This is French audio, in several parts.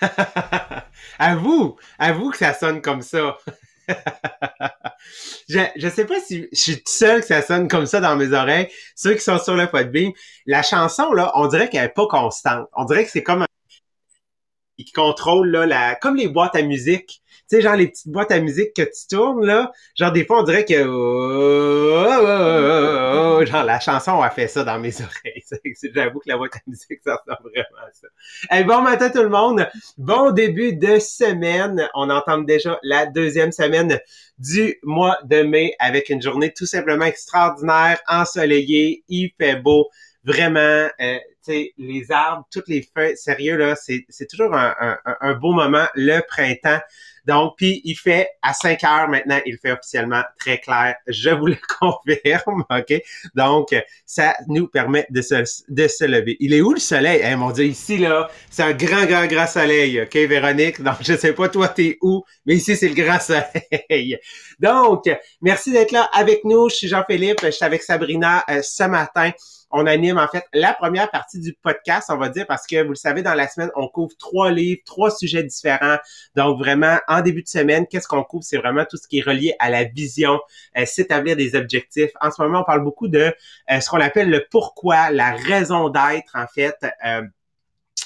avoue, avoue que ça sonne comme ça. je, je sais pas si je suis tout seul que ça sonne comme ça dans mes oreilles. Ceux qui sont sur le podbeam, la chanson, là, on dirait qu'elle est pas constante. On dirait que c'est comme un... qui contrôle, là, la... comme les boîtes à musique sais, genre les petites boîtes à musique que tu tournes, là, genre des fois on dirait que oh, oh, oh, genre la chanson a fait ça dans mes oreilles. J'avoue que la boîte à musique, ça ressemble vraiment à ça. Hey, bon matin tout le monde, bon début de semaine. On entend déjà la deuxième semaine du mois de mai avec une journée tout simplement extraordinaire, ensoleillée, il fait beau, vraiment. Euh, les arbres, toutes les feuilles, sérieux, là, c'est toujours un, un, un, beau moment, le printemps. Donc, puis il fait à 5 heures maintenant, il fait officiellement très clair. Je vous le confirme, OK? Donc, ça nous permet de se, de se lever. Il est où le soleil? Eh, mon Dieu, ici, là, c'est un grand, grand, grand soleil, OK, Véronique? Donc, je sais pas, toi, t'es où? Mais ici, c'est le grand soleil. Donc, merci d'être là avec nous. Je suis Jean-Philippe, je suis avec Sabrina euh, ce matin on anime en fait la première partie du podcast, on va dire, parce que vous le savez, dans la semaine, on couvre trois livres, trois sujets différents. Donc vraiment, en début de semaine, qu'est-ce qu'on couvre? C'est vraiment tout ce qui est relié à la vision, euh, s'établir des objectifs. En ce moment, on parle beaucoup de euh, ce qu'on appelle le pourquoi, la raison d'être, en fait. Euh,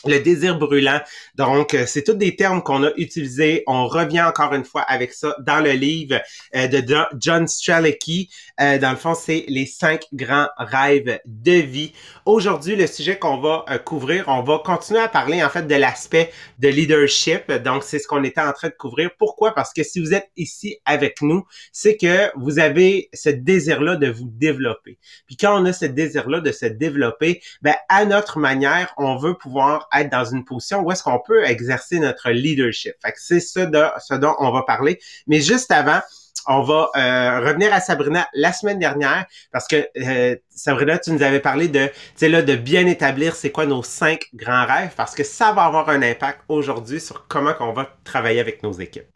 le désir brûlant. Donc, euh, c'est tous des termes qu'on a utilisés. On revient encore une fois avec ça dans le livre euh, de John Strelicky. Euh, dans le fond, c'est les cinq grands rêves de vie. Aujourd'hui, le sujet qu'on va couvrir, on va continuer à parler en fait de l'aspect de leadership. Donc, c'est ce qu'on était en train de couvrir. Pourquoi? Parce que si vous êtes ici avec nous, c'est que vous avez ce désir-là de vous développer. Puis quand on a ce désir-là de se développer, ben, à notre manière, on veut pouvoir être dans une position où est-ce qu'on peut exercer notre leadership. Fait que c'est ça de, ce dont on va parler. Mais juste avant, on va euh, revenir à Sabrina la semaine dernière parce que euh, Sabrina, tu nous avais parlé de, là, de bien établir c'est quoi nos cinq grands rêves parce que ça va avoir un impact aujourd'hui sur comment qu'on va travailler avec nos équipes.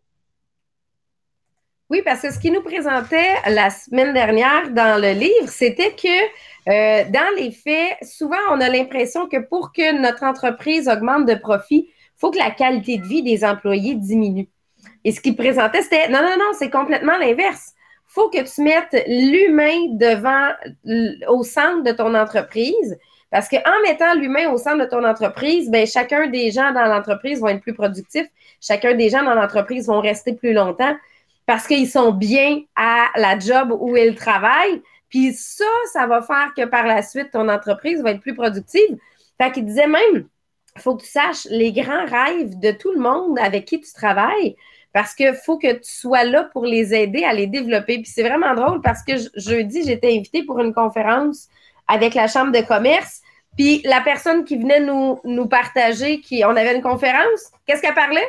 Oui, parce que ce qui nous présentait la semaine dernière dans le livre, c'était que euh, dans les faits, souvent, on a l'impression que pour que notre entreprise augmente de profit, il faut que la qualité de vie des employés diminue. Et ce qu'il présentait, c'était non, non, non, c'est complètement l'inverse. Il faut que tu mettes l'humain devant, au centre de ton entreprise. Parce qu'en mettant l'humain au centre de ton entreprise, ben, chacun des gens dans l'entreprise vont être plus productifs. Chacun des gens dans l'entreprise vont rester plus longtemps parce qu'ils sont bien à la job où ils travaillent. Puis ça, ça va faire que par la suite, ton entreprise va être plus productive. Fait qu'il disait même, il faut que tu saches les grands rêves de tout le monde avec qui tu travailles parce qu'il faut que tu sois là pour les aider à les développer. Puis c'est vraiment drôle parce que jeudi, j'étais invitée pour une conférence avec la Chambre de commerce. Puis la personne qui venait nous, nous partager, qui, on avait une conférence, qu'est-ce qu'elle parlait?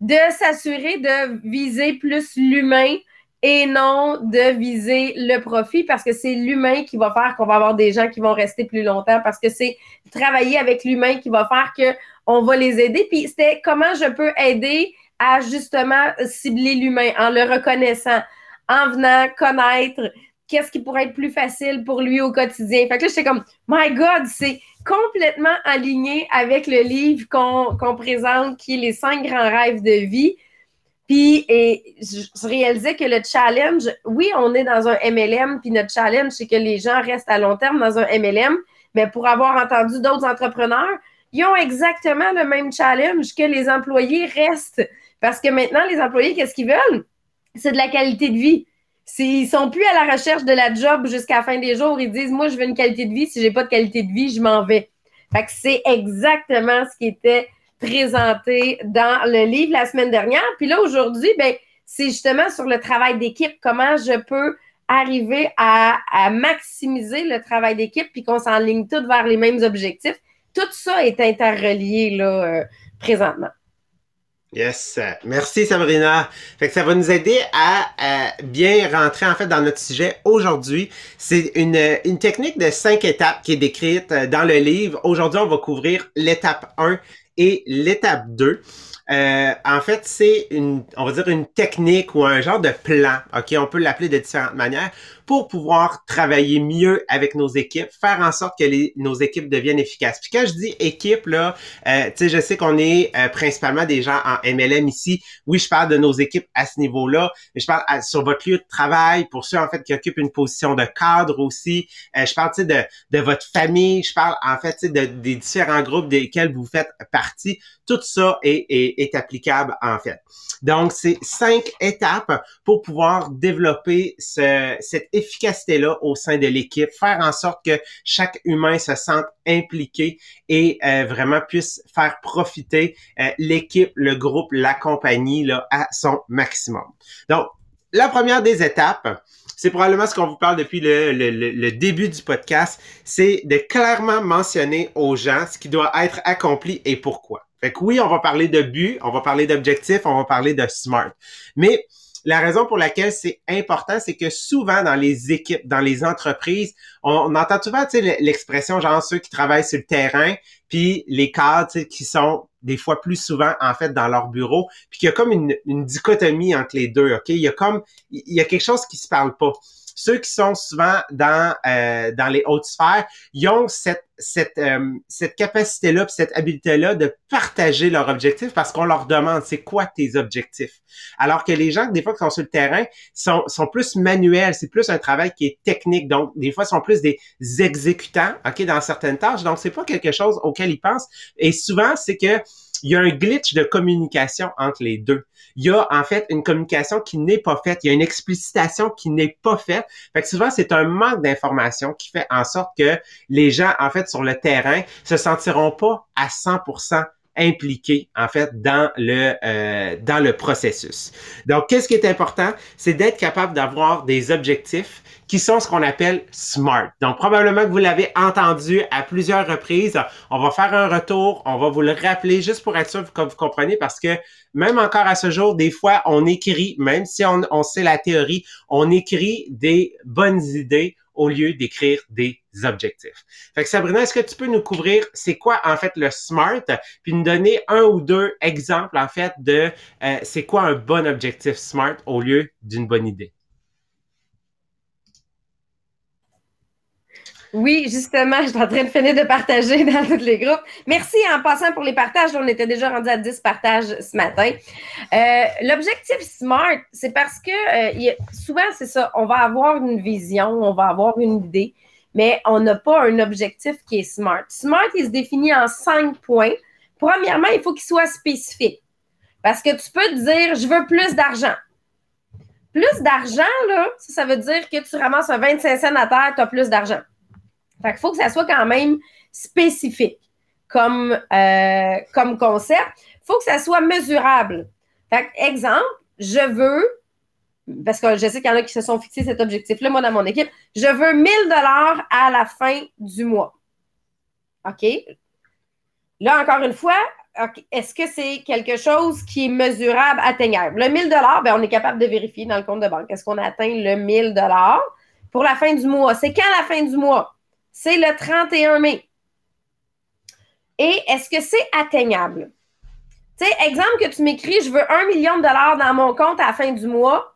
De s'assurer de viser plus l'humain et non de viser le profit parce que c'est l'humain qui va faire qu'on va avoir des gens qui vont rester plus longtemps parce que c'est travailler avec l'humain qui va faire que on va les aider. Puis c'était comment je peux aider à justement cibler l'humain en le reconnaissant, en venant connaître qu'est-ce qui pourrait être plus facile pour lui au quotidien. Fait que là, j'étais comme, my God, c'est complètement aligné avec le livre qu'on présente qui est Les cinq grands rêves de vie. Puis, je, réalisais que le challenge, oui, on est dans un MLM, puis notre challenge, c'est que les gens restent à long terme dans un MLM, mais pour avoir entendu d'autres entrepreneurs, ils ont exactement le même challenge que les employés restent. Parce que maintenant, les employés, qu'est-ce qu'ils veulent? C'est de la qualité de vie. Ils sont plus à la recherche de la job jusqu'à la fin des jours. Ils disent, moi, je veux une qualité de vie. Si j'ai pas de qualité de vie, je m'en vais. Fait que c'est exactement ce qui était présenté dans le livre la semaine dernière. Puis là, aujourd'hui, ben, c'est justement sur le travail d'équipe, comment je peux arriver à, maximiser le travail d'équipe puis qu'on s'enligne tous vers les mêmes objectifs. Tout ça est interrelié là, euh, présentement. Yes, merci Sabrina. Ça va nous aider à, bien rentrer en fait dans notre sujet aujourd'hui. C'est une, une technique de cinq étapes qui est décrite euh, dans le livre. Aujourd'hui, on va couvrir l'étape 1 et l'étape 2. Euh, en fait, c'est une, on va dire une technique ou un genre de plan, ok, on peut l'appeler de différentes manières, pour pouvoir travailler mieux avec nos équipes, faire en sorte que les, nos équipes deviennent efficaces. Puis quand je dis équipe, là, euh, tu sais, je sais qu'on est euh, principalement des gens en MLM ici. Oui, je parle de nos équipes à ce niveau-là, mais je parle sur votre lieu de travail, pour ceux, en fait, qui occupent une position de cadre aussi. Euh, je parle, tu sais, de, de votre famille. Je parle, en fait, de, des différents groupes desquels vous faites partie. Tout ça est, est, est applicable, en fait. Donc, c'est cinq étapes pour pouvoir développer ce, cette efficacité-là au sein de l'équipe, faire en sorte que chaque humain se sente impliqué et euh, vraiment puisse faire profiter euh, l'équipe, le groupe, la compagnie là, à son maximum. Donc, la première des étapes, c'est probablement ce qu'on vous parle depuis le, début du podcast, c'est de clairement mentionner aux gens ce qui doit être accompli et pourquoi. Fait que oui, on va parler de but, on va parler d'objectifs, on va parler de smart. Mais la raison pour laquelle c'est important, c'est que souvent dans les équipes, dans les entreprises, on, entend souvent l'expression genre ceux qui travaillent sur le terrain, puis les cadres qui sont des fois plus souvent en fait dans leur bureau, puis qu'il y a comme une, une dichotomie entre les deux, ok? Il y a comme il y a quelque chose qui se parle pas ceux qui sont souvent dans, euh, dans les hautes sphères, ils ont cette, cette, euh, cette capacité-là, cette habilité-là de partager leurs objectifs parce qu'on leur demande c'est quoi tes objectifs? Alors que les gens, des fois, qui sont sur le terrain, sont, sont plus manuels, c'est plus un travail qui est technique. Donc, des fois, sont plus des exécutants, OK, dans certaines tâches. Donc, c'est pas quelque chose auquel ils pensent. Et souvent, c'est que il y a un glitch de communication entre les deux. Il y a en fait une communication qui n'est pas faite, il y a une explicitation qui n'est pas faite. Fait que souvent c'est un manque d'information qui fait en sorte que les gens en fait sur le terrain se sentiront pas à 100% impliqués en fait dans le euh, dans le processus. Donc qu'est-ce qui est important, c'est d'être capable d'avoir des objectifs qui sont ce qu'on appelle SMART. Donc, probablement que vous l'avez entendu à plusieurs reprises. On va faire un retour, on va vous le rappeler juste pour être sûr que vous comprenez parce que même encore à ce jour, des fois, on écrit, même si on, on sait la théorie, on écrit des bonnes idées au lieu d'écrire des objectifs. Fait que Sabrina, est-ce que tu peux nous couvrir c'est quoi en fait le SMART, puis nous donner un ou deux exemples en fait de euh, c'est quoi un bon objectif SMART au lieu d'une bonne idée? Oui, justement, je suis en train de finir de partager dans tous les groupes. Merci en passant pour les partages. On était déjà rendu à 10 partages ce matin. Euh, l'objectif SMART, c'est parce que euh, souvent, c'est ça, on va avoir une vision, on va avoir une idée, mais on n'a pas un objectif qui est SMART. SMART, il se définit en cinq points. Premièrement, il faut qu'il soit spécifique. Parce que tu peux te dire, je veux plus d'argent. Plus d'argent, là, ça, ça veut dire que tu ramasses un 25 cents à terre, tu as plus d'argent. Fait faut que ça soit quand même spécifique comme, euh, comme concept. Il faut que ça soit mesurable. Fait exemple, je veux, parce que je sais qu'il y en a qui se sont fixés cet objectif-là, moi, dans mon équipe, je veux 1000 dollars à la fin du mois. OK? Là, encore une fois, est-ce que c'est quelque chose qui est mesurable, atteignable? Le 1000 dollars, ben, on est capable de vérifier dans le compte de banque. Est-ce qu'on a atteint le 1000 dollars pour la fin du mois? C'est quand la fin du mois? C'est le 31 mai. Et est-ce que c'est atteignable? Tu sais, exemple que tu m'écris, je veux un million de dollars dans mon compte à la fin du mois.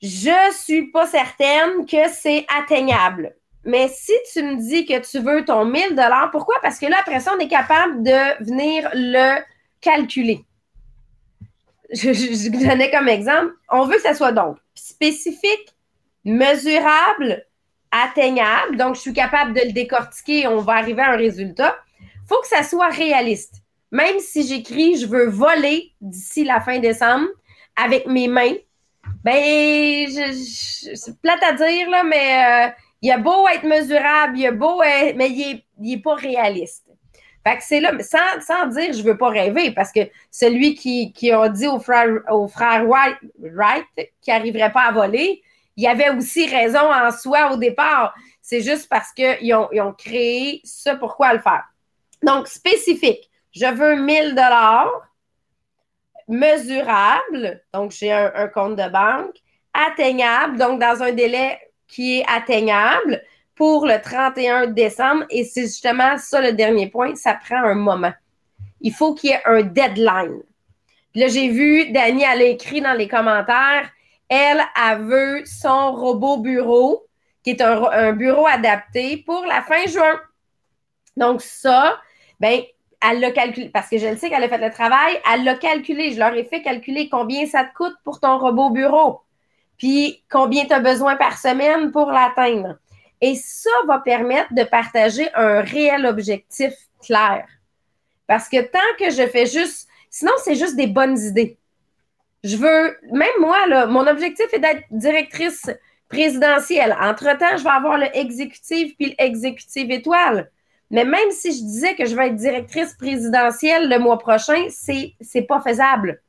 Je suis pas certaine que c'est atteignable. Mais si tu me dis que tu veux ton 1000 dollars, pourquoi? Parce que là, après ça, on est capable de venir le calculer. Je, je, donnais comme exemple. On veut que ça soit donc spécifique, mesurable, atteignable, donc je suis capable de le décortiquer, on va arriver à un résultat. Il faut que ça soit réaliste. Même si j'écris je veux voler d'ici la fin décembre avec mes mains, ben, c'est plate à dire, là, mais euh, il a beau être mesurable, il a beau mais il n'est est pas réaliste. Fait que c'est là, sans, sans dire je veux pas rêver, parce que celui qui, qui a dit au frère, au frère Wright, Wright qu'il n'arriverait pas à voler, il y avait aussi raison en soi au départ. C'est juste parce qu'ils ont, ils ont créé ça, pourquoi le faire. Donc, spécifique. Je veux 1000 dollars mesurable, donc j'ai un, compte de banque, atteignable, donc dans un délai qui est atteignable pour le 31 décembre. Et c'est justement ça le dernier point, ça prend un moment. Il faut qu'il y ait un deadline. là, j'ai vu, Dani, elle a écrit dans les commentaires, Elle, elle veut son robot bureau, qui est un, bureau adapté pour la fin juin. Donc, ça, ben, elle l'a calculé, parce que je le sais qu'elle a fait le travail, elle l'a calculé. Je leur ai fait calculer combien ça te coûte pour ton robot bureau, puis combien tu as besoin par semaine pour l'atteindre. Et ça va permettre de partager un réel objectif clair. Parce que tant que je fais juste, sinon c'est juste des bonnes idées. Je veux, même moi, là, mon objectif est d'être directrice présidentielle. Entre-temps, je vais avoir le exécutif puis l'exécutif étoile. Mais même si je disais que je vais être directrice présidentielle le mois prochain, c'est n'est pas faisable.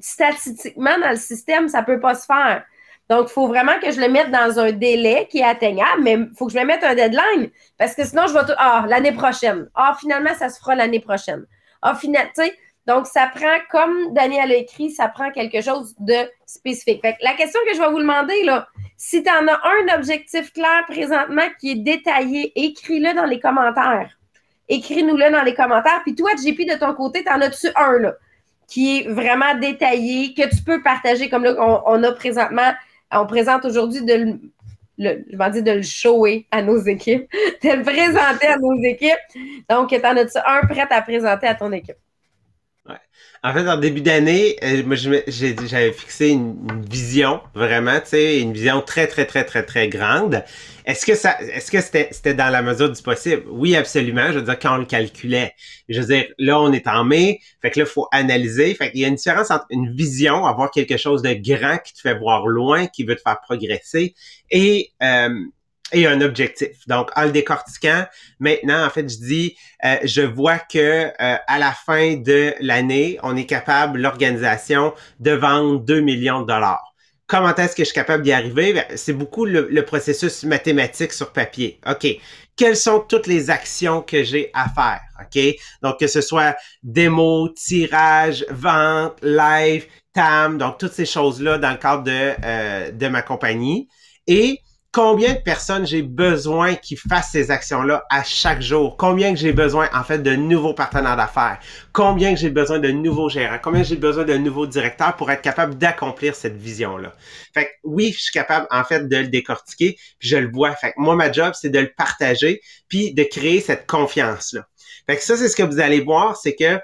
statistiquement, dans le système, ça peut pas se faire. Donc, il faut vraiment que je le mette dans un délai qui est atteignable, mais il faut que je me mette un deadline parce que sinon, je vais tout. Ah, l'année prochaine. Ah, finalement, ça se fera l'année prochaine. Ah, finalement, tu sais. Donc, ça prend, comme Daniel a écrit, ça prend quelque chose de spécifique. Fait la question que je vais vous demander, là, si tu en as un objectif clair présentement qui est détaillé, écris-le dans les commentaires. Écris-nous-le dans les commentaires. Puis toi, JP, de ton côté, tu en as-tu un, là, qui est vraiment détaillé, que tu peux partager, comme là, on a présentement on présente aujourd'hui de le, je vais dire de le shower à nos équipes, de le présenter à nos équipes. Donc, tu en as un prêt à présenter à ton équipe? En fait, en début d'année, euh, j'avais fixé une, vision, vraiment, tu sais, une vision très, très, très, très, très grande. Est-ce que ça, est-ce que c'était, dans la mesure du possible? Oui, absolument. Je veux dire, quand on le calculait. Je veux dire, là, on est en mai. Fait que là, faut analyser. Fait qu'il y a une différence entre une vision, avoir quelque chose de grand qui te fait voir loin, qui veut te faire progresser, et, euh, et un objectif. Donc, en le décortiquant, maintenant, en fait, je dis, euh, je vois que euh, à la fin de l'année, on est capable, l'organisation, de vendre 2 millions de dollars. Comment est-ce que je suis capable d'y arriver? Ben, c'est beaucoup le, le, processus mathématique sur papier. OK. Quelles sont toutes les actions que j'ai à faire? OK? Donc, que ce soit démo, tirage, vente, live, TAM, donc toutes ces choses-là dans le cadre de, euh, de ma compagnie. Et combien de personnes j'ai besoin qui fassent ces actions-là à chaque jour, combien que j'ai besoin en fait de nouveaux partenaires d'affaires, combien que j'ai besoin de nouveaux gérants, combien j'ai besoin de nouveaux directeurs pour être capable d'accomplir cette vision-là? Fait que oui, je suis capable en fait de le décortiquer, puis je le vois. Fait que moi ma job c'est de le partager puis de créer cette confiance-là. Fait que ça c'est ce que vous allez voir, c'est que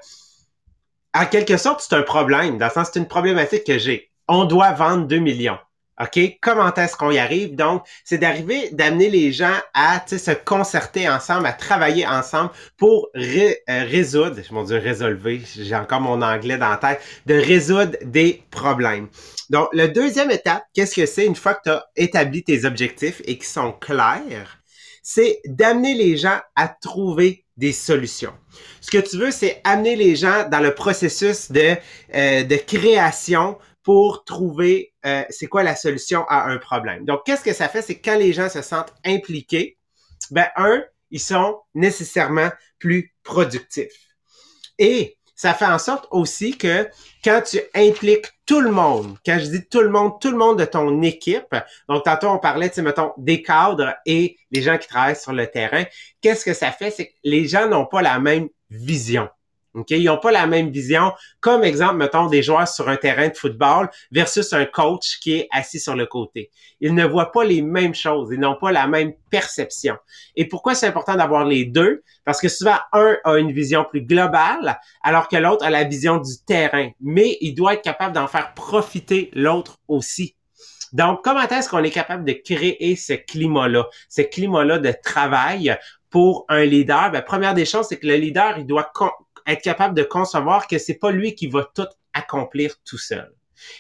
en quelque sorte c'est un problème, dans le sens c'est une problématique que j'ai. On doit vendre 2 millions. OK? Comment est-ce qu'on y arrive? Donc, c'est d'arriver, d'amener les gens à se concerter ensemble, à travailler ensemble pour euh, résoudre, mon Dieu, résolver, j'ai encore mon anglais dans la tête, de résoudre des problèmes. Donc, la deuxième étape, qu'est-ce que c'est une fois que tu as établi tes objectifs et qui sont clairs? C'est d'amener les gens à trouver des solutions. Ce que tu veux, c'est amener les gens dans le processus de, euh, de création pour trouver euh, c'est quoi la solution à un problème. Donc, qu'est-ce que ça fait? C'est quand les gens se sentent impliqués, ben, un, ils sont nécessairement plus productifs. Et ça fait en sorte aussi que quand tu impliques tout le monde, quand je dis tout le monde, tout le monde de ton équipe, donc tantôt on parlait, tu mettons, des cadres et les gens qui travaillent sur le terrain, qu'est-ce que ça fait? C'est que les gens n'ont pas la même vision. Ils n'ont pas la même vision. Comme exemple, mettons, des joueurs sur un terrain de football versus un coach qui est assis sur le côté. Ils ne voient pas les mêmes choses. Ils n'ont pas la même perception. Et pourquoi c'est important d'avoir les deux? Parce que souvent, un a une vision plus globale, alors que l'autre a la vision du terrain. Mais il doit être capable d'en faire profiter l'autre aussi. Donc, comment est-ce qu'on est capable de créer ce climat-là, ce climat-là de travail pour un leader? Ben, première des choses, c'est que le leader, il doit être capable de concevoir que c'est pas lui qui va tout accomplir tout seul.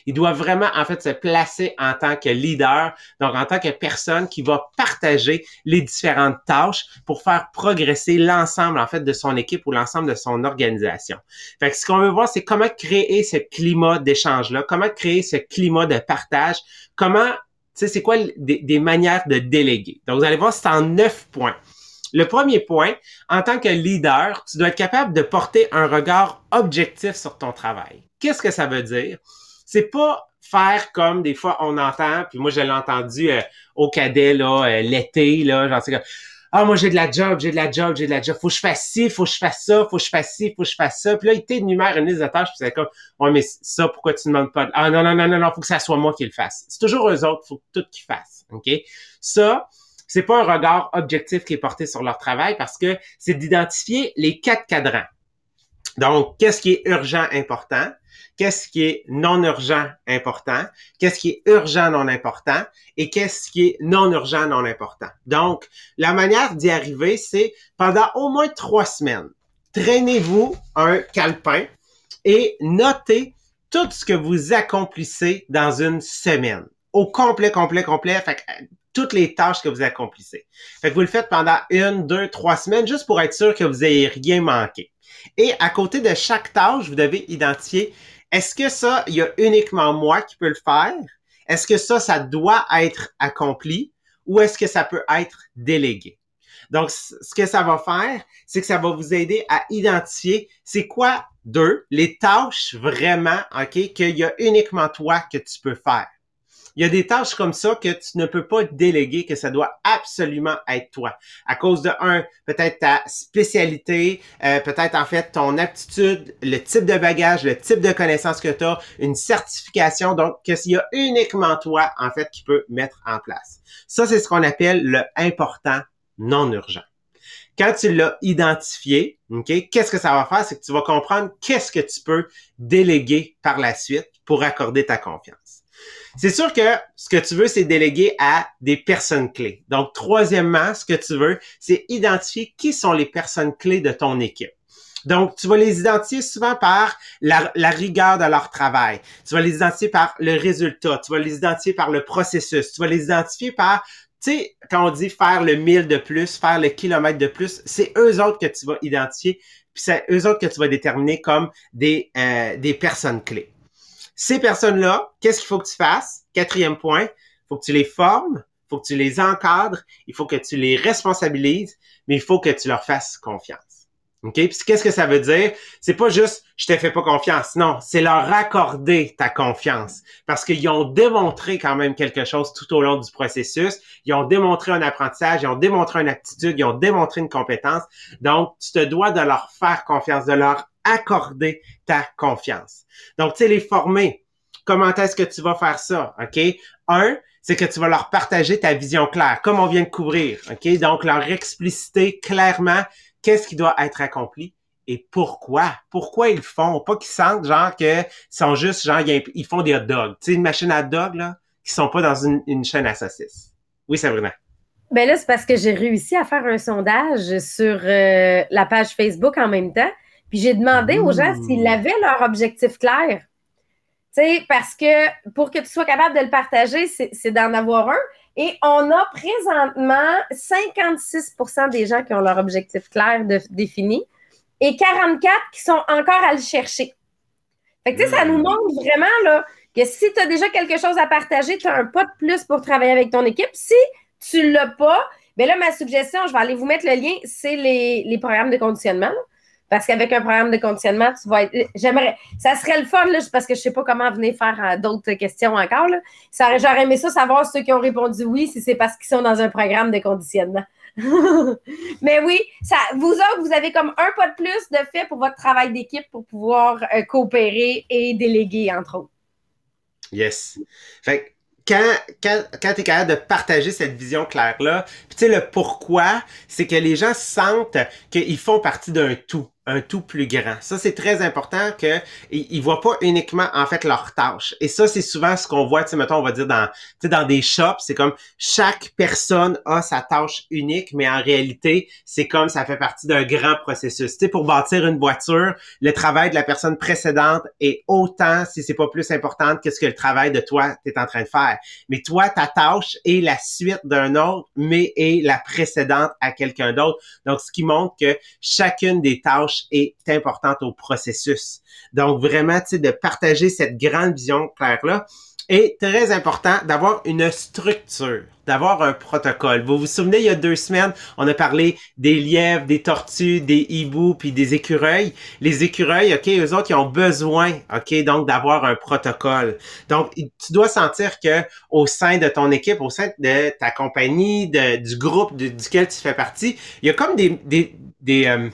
Il doit vraiment, en fait, se placer en tant que leader, donc en tant que personne qui va partager les différentes tâches pour faire progresser l'ensemble, en fait, de son équipe ou l'ensemble de son organisation. Fait que ce qu'on veut voir, c'est comment créer ce climat d'échange-là, comment créer ce climat de partage, comment, tu sais, c'est quoi des, des manières de déléguer. Donc, vous allez voir, c'est en neuf points. Le premier point, en tant que leader, tu dois être capable de porter un regard objectif sur ton travail. Qu'est-ce que ça veut dire? C'est pas faire comme des fois on entend, puis moi je l'ai entendu euh, au cadet là, euh, l'été, là, genre ah, moi, j'ai de la job, j'ai de la job, j'ai de la job. Faut que je fasse ci, faut que je fasse ça, faut que je fasse ci, faut que je fasse ça. Puis là, il t'énumère une liste de tâches, puis c'est comme, ouais, mais ça, pourquoi tu ne demandes pas? Ah, non, non, non, non, non, faut que ça soit moi qui le fasse. C'est toujours eux autres, faut que tout qu'ils fassent. OK? Ça, c'est pas un regard objectif qui est porté sur leur travail parce que c'est d'identifier les quatre cadrans. Donc, qu'est-ce qui est urgent, important? Qu'est-ce qui est non urgent, important? Qu'est-ce qui est urgent, non important? Et qu'est-ce qui est non urgent, non important? Donc, la manière d'y arriver, c'est pendant au moins trois semaines, traînez-vous un calepin et notez tout ce que vous accomplissez dans une semaine. Au complet, complet, complet. Toutes les tâches que vous accomplissez. Fait que vous le faites pendant une, deux, trois semaines juste pour être sûr que vous n'ayez rien manqué. Et à côté de chaque tâche, vous devez identifier est-ce que ça, il y a uniquement moi qui peux le faire? Est-ce que ça, ça doit être accompli? Ou est-ce que ça peut être délégué? Donc, ce que ça va faire, c'est que ça va vous aider à identifier c'est quoi, deux, les tâches vraiment, OK, qu'il y a uniquement toi que tu peux faire il y a des tâches comme ça que tu ne peux pas déléguer, que ça doit absolument être toi. À cause de un, peut-être ta spécialité, euh, peut-être en fait ton aptitude, le type de bagage, le type de connaissances que tu as, une certification, donc que s'il y a uniquement toi en fait qui peut mettre en place. Ça, c'est ce qu'on appelle le important non urgent. Quand tu l'as identifié, ok, qu'est-ce que ça va faire? C'est que tu vas comprendre qu'est-ce que tu peux déléguer par la suite pour accorder ta confiance. C'est sûr que ce que tu veux, c'est déléguer à des personnes clés. Donc, troisièmement, ce que tu veux, c'est identifier qui sont les personnes clés de ton équipe. Donc, tu vas les identifier souvent par la, rigueur de leur travail. Tu vas les identifier par le résultat. Tu vas les identifier par le processus. Tu vas les identifier par, tu sais, quand on dit faire le mille de plus, faire le kilomètre de plus, c'est eux autres que tu vas identifier. Puis c'est eux autres que tu vas déterminer comme des, euh, des personnes clés. Ces personnes-là, qu'est-ce qu'il faut que tu fasses? Quatrième point, il faut que tu les formes, il faut que tu les encadres, il faut que tu les responsabilises, mais il faut que tu leur fasses confiance. OK? Puis qu'est-ce que ça veut dire? C'est pas juste je te fais pas confiance. Non, c'est leur accorder ta confiance. Parce qu'ils ont démontré quand même quelque chose tout au long du processus. Ils ont démontré un apprentissage, ils ont démontré une aptitude, ils ont démontré une compétence. Donc, tu te dois de leur faire confiance, de leur accorder ta confiance. Donc, tu sais, les former. Comment est-ce que tu vas faire ça? OK? Un, c'est que tu vas leur partager ta vision claire, comme on vient de couvrir. OK? Donc, leur expliciter clairement qu'est-ce qui doit être accompli et pourquoi? Pourquoi ils le font? Pas qu'ils sentent genre que sont juste genre ils font des hot dogs. Tu sais, une machine à hot dog, là, qui sont pas dans une, chaîne à saucisses. Oui, c'est vrai. Ben là, c'est parce que j'ai réussi à faire un sondage sur euh, la page Facebook en même temps. Puis j'ai demandé aux gens s'ils avaient leur objectif clair. Tu sais, parce que pour que tu sois capable de le partager, c'est d'en avoir un. Et on a présentement 56% des gens qui ont leur objectif clair défini et 44 qui sont encore à le chercher. Fait que, tu sais, ça nous montre vraiment là, que si tu as déjà quelque chose à partager, tu as un pas de plus pour travailler avec ton équipe. Si tu ne l'as pas, bien là, ma suggestion, je vais aller vous mettre le lien, c'est les, les programmes de conditionnement. Parce qu'avec un programme de conditionnement, tu vas être. J'aimerais. Ça serait le fun, là, parce que je ne sais pas comment venir faire euh, d'autres questions encore. Là. J'aurais aimé ça savoir ceux qui ont répondu oui, si c'est parce qu'ils sont dans un programme de conditionnement. Mais oui, ça, vous autres, vous avez comme un pas de plus de fait pour votre travail d'équipe pour pouvoir euh, coopérer et déléguer, entre autres. Yes. Fait quand, quand, quand tu es capable de partager cette vision claire-là, puis tu sais, le pourquoi, c'est que les gens sentent qu'ils font partie d'un tout un tout plus grand. Ça, c'est très important que ils voient pas uniquement en fait leur tâche. Et ça, c'est souvent ce qu'on voit, tu sais, mettons, on va dire dans, tu dans des shops, c'est comme chaque personne a sa tâche unique, mais en réalité, c'est comme ça fait partie d'un grand processus. Tu sais, pour bâtir une voiture, le travail de la personne précédente est autant, si c'est pas plus important que ce que le travail de toi t'es en train de faire. Mais toi, ta tâche est la suite d'un autre, mais est la précédente à quelqu'un d'autre. Donc, ce qui montre que chacune des tâches est importante au processus. Donc, vraiment, tu sais, de partager cette grande vision claire-là. Et très important d'avoir une structure, d'avoir un protocole. Vous vous souvenez, il y a deux semaines, on a parlé des lièvres, des tortues, des hiboux, puis des écureuils. Les écureuils, OK, eux autres, ils ont besoin, OK, donc d'avoir un protocole. Donc, tu dois sentir que au sein de ton équipe, au sein de ta compagnie, du groupe duquel tu fais partie, il y a comme des euh,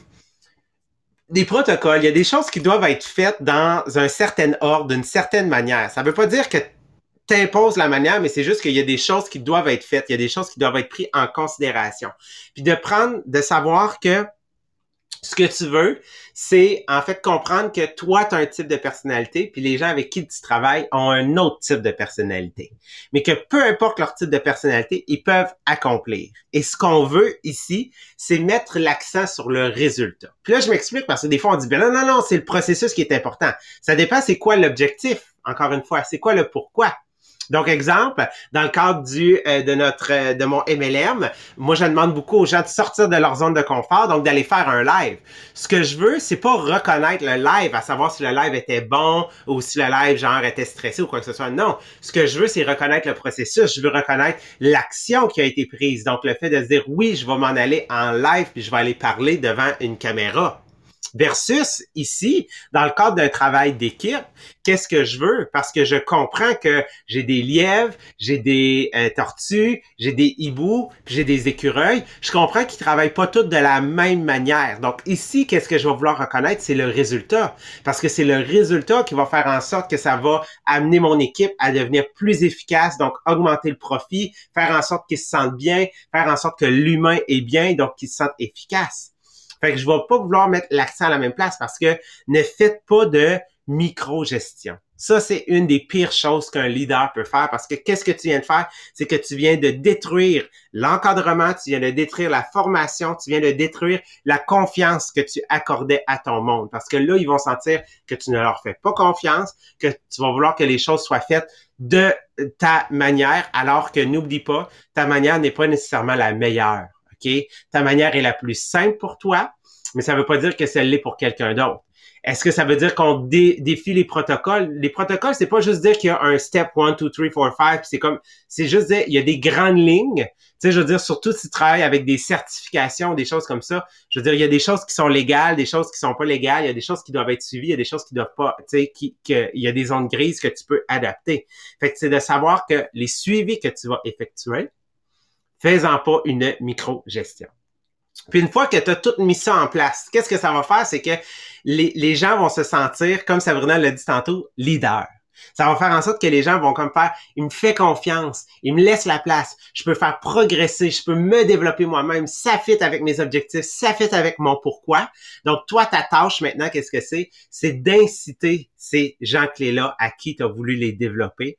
des protocoles, il y a des choses qui doivent être faites dans un certain ordre, d'une certaine manière. Ça ne veut pas dire que t'imposes la manière, mais c'est juste qu'il y a des choses qui doivent être faites, il y a des choses qui doivent être prises en considération. Puis de prendre, de savoir que ce que tu veux, c'est en fait comprendre que toi, tu as un type de personnalité, puis les gens avec qui tu travailles ont un autre type de personnalité. Mais que peu importe leur type de personnalité, ils peuvent accomplir. Et ce qu'on veut ici, c'est mettre l'accent sur le résultat. Puis là, je m'explique parce que des fois, on dit, ben non, non, non, c'est le processus qui est important. Ça dépend, c'est quoi l'objectif, encore une fois, c'est quoi le pourquoi? Donc, exemple, dans le cadre du euh, de notre euh, de mon MLM, moi je demande beaucoup aux gens de sortir de leur zone de confort, donc d'aller faire un live. Ce que je veux, c'est pas reconnaître le live, à savoir si le live était bon ou si le live genre était stressé ou quoi que ce soit. Non, ce que je veux, c'est reconnaître le processus. Je veux reconnaître l'action qui a été prise. Donc, le fait de se dire oui, je vais m'en aller en live puis je vais aller parler devant une caméra. Versus ici, dans le cadre d'un travail d'équipe, qu'est-ce que je veux? Parce que je comprends que j'ai des lièvres, j'ai des euh, tortues, j'ai des hiboux, j'ai des écureuils. Je comprends qu'ils travaillent pas tous de la même manière. Donc ici, qu'est-ce que je vais vouloir reconnaître? C'est le résultat. Parce que c'est le résultat qui va faire en sorte que ça va amener mon équipe à devenir plus efficace, donc augmenter le profit, faire en sorte qu'ils se sentent bien, faire en sorte que l'humain est bien, donc qu'ils se sentent efficaces. Fait que je vais pas vouloir mettre l'accent à la même place parce que ne faites pas de micro-gestion. Ça, c'est une des pires choses qu'un leader peut faire parce que qu'est-ce que tu viens de faire? C'est que tu viens de détruire l'encadrement, tu viens de détruire la formation, tu viens de détruire la confiance que tu accordais à ton monde. Parce que là, ils vont sentir que tu ne leur fais pas confiance, que tu vas vouloir que les choses soient faites de ta manière, alors que n'oublie pas, ta manière n'est pas nécessairement la meilleure. Ta manière est la plus simple pour toi, mais ça ne veut pas dire que celle l'est pour quelqu'un d'autre. Est-ce que ça veut dire qu'on défie les protocoles? Les protocoles, c'est pas juste dire qu'il y a un step 1, 2, 3, 4, 5, c'est comme, c'est juste dire, il y a des grandes lignes. Tu sais, je veux dire, surtout si tu travailles avec des certifications, des choses comme ça. Je veux dire, il y a des choses qui sont légales, des choses qui sont pas légales, il y a des choses qui doivent être suivies, il y a des choses qui doivent pas, tu sais, qui, il y a des zones grises que tu peux adapter. Fait que c'est de savoir que les suivis que tu vas effectuer, fais-en pas une micro-gestion. Puis une fois que tu as tout mis ça en place, qu'est-ce que ça va faire? C'est que les, gens vont se sentir, comme Sabrina l'a dit tantôt, leader. Ça va faire en sorte que les gens vont comme faire, il me fait confiance, il me laisse la place, je peux faire progresser, je peux me développer moi-même, ça fit avec mes objectifs, ça fit avec mon pourquoi. Donc toi, ta tâche maintenant, qu'est-ce que c'est? C'est d'inciter ces gens clés-là à qui tu as voulu les développer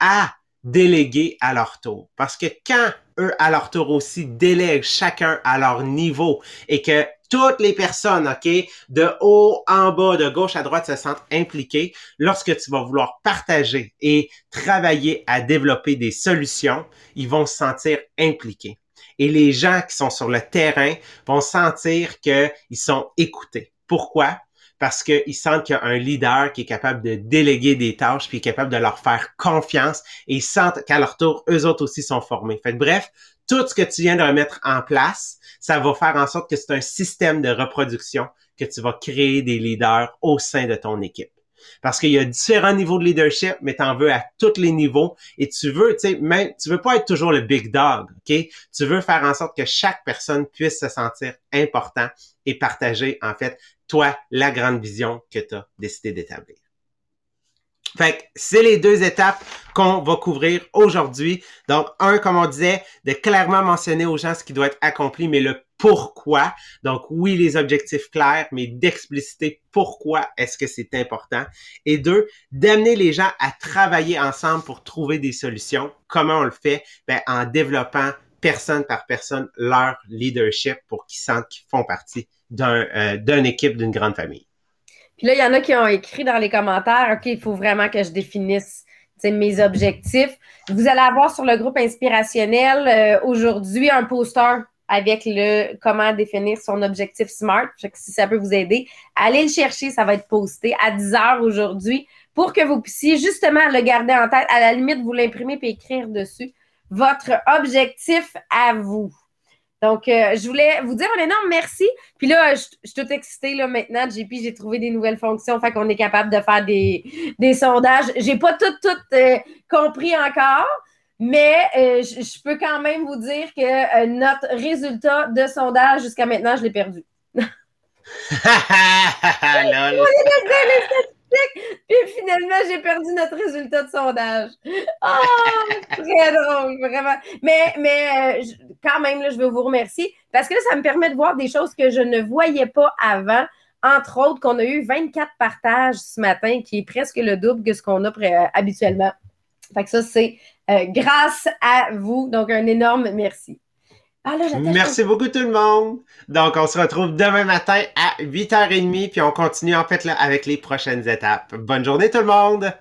à déléguer à leur tour. Parce que quand eux, à leur tour aussi, délèguent chacun à leur niveau et que toutes les personnes, OK, de haut en bas, de gauche à droite se sentent impliquées, lorsque tu vas vouloir partager et travailler à développer des solutions, ils vont se sentir impliqués. Et les gens qui sont sur le terrain vont sentir qu'ils sont écoutés. Pourquoi? Parce qu'ils sentent qu'il y a un leader qui est capable de déléguer des tâches, puis est capable de leur faire confiance, et ils sentent qu'à leur tour, eux autres aussi sont formés. Fait bref, tout ce que tu viens de remettre en place, ça va faire en sorte que c'est un système de reproduction que tu vas créer des leaders au sein de ton équipe. Parce qu'il y a différents niveaux de leadership, mais tu en veux à tous les niveaux. Et tu veux, tu sais, même, tu veux pas être toujours le big dog, OK? Tu veux faire en sorte que chaque personne puisse se sentir important et partager, en fait, toi, la grande vision que tu as décidé d'établir. Fait que c'est les deux étapes qu'on va couvrir aujourd'hui. Donc, un, comme on disait, de clairement mentionner aux gens ce qui doit être accompli, mais le pourquoi. Donc, oui, les objectifs clairs, mais d'expliciter pourquoi est-ce que c'est important. Et deux, d'amener les gens à travailler ensemble pour trouver des solutions. Comment on le fait? Ben, en développant personne par personne leur leadership pour qu'ils sentent qu'ils font partie d'un, euh, d'une équipe, d'une grande famille. Puis là, il y en a qui ont écrit dans les commentaires, OK, il faut vraiment que je définisse mes objectifs. Vous allez avoir sur le groupe inspirationnel euh, aujourd'hui un poster avec le comment définir son objectif SMART. si ça peut vous aider, allez le chercher, ça va être posté à 10 heures aujourd'hui pour que vous puissiez justement le garder en tête. À la limite, vous l'imprimer et écrire dessus votre objectif à vous. Donc, euh, je voulais vous dire un énorme merci. Puis là, je, suis toute excitée là, maintenant. JP, j'ai trouvé des nouvelles fonctions. Fait qu'on est capable de faire des, des sondages. J'ai pas tout, tout euh, compris encore. Mais euh, je, peux quand même vous dire que notre résultat de sondage jusqu'à maintenant, je l'ai perdu. Puis finalement, j'ai perdu notre résultat de sondage. Ah, très drôle, vraiment. Mais, mais euh, quand même, là, je veux vous remercier parce que ça me permet de voir des choses que je ne voyais pas avant. Entre autres, qu'on a eu 24 partages ce matin, qui est presque le double que ce qu'on a euh, habituellement. Fait que ça, c'est euh, grâce à vous. Donc, un énorme merci. Ah, Merci beaucoup tout le monde. Donc, on se retrouve demain matin à 8h30, puis on continue en fait là, avec les prochaines étapes. Bonne journée tout le monde!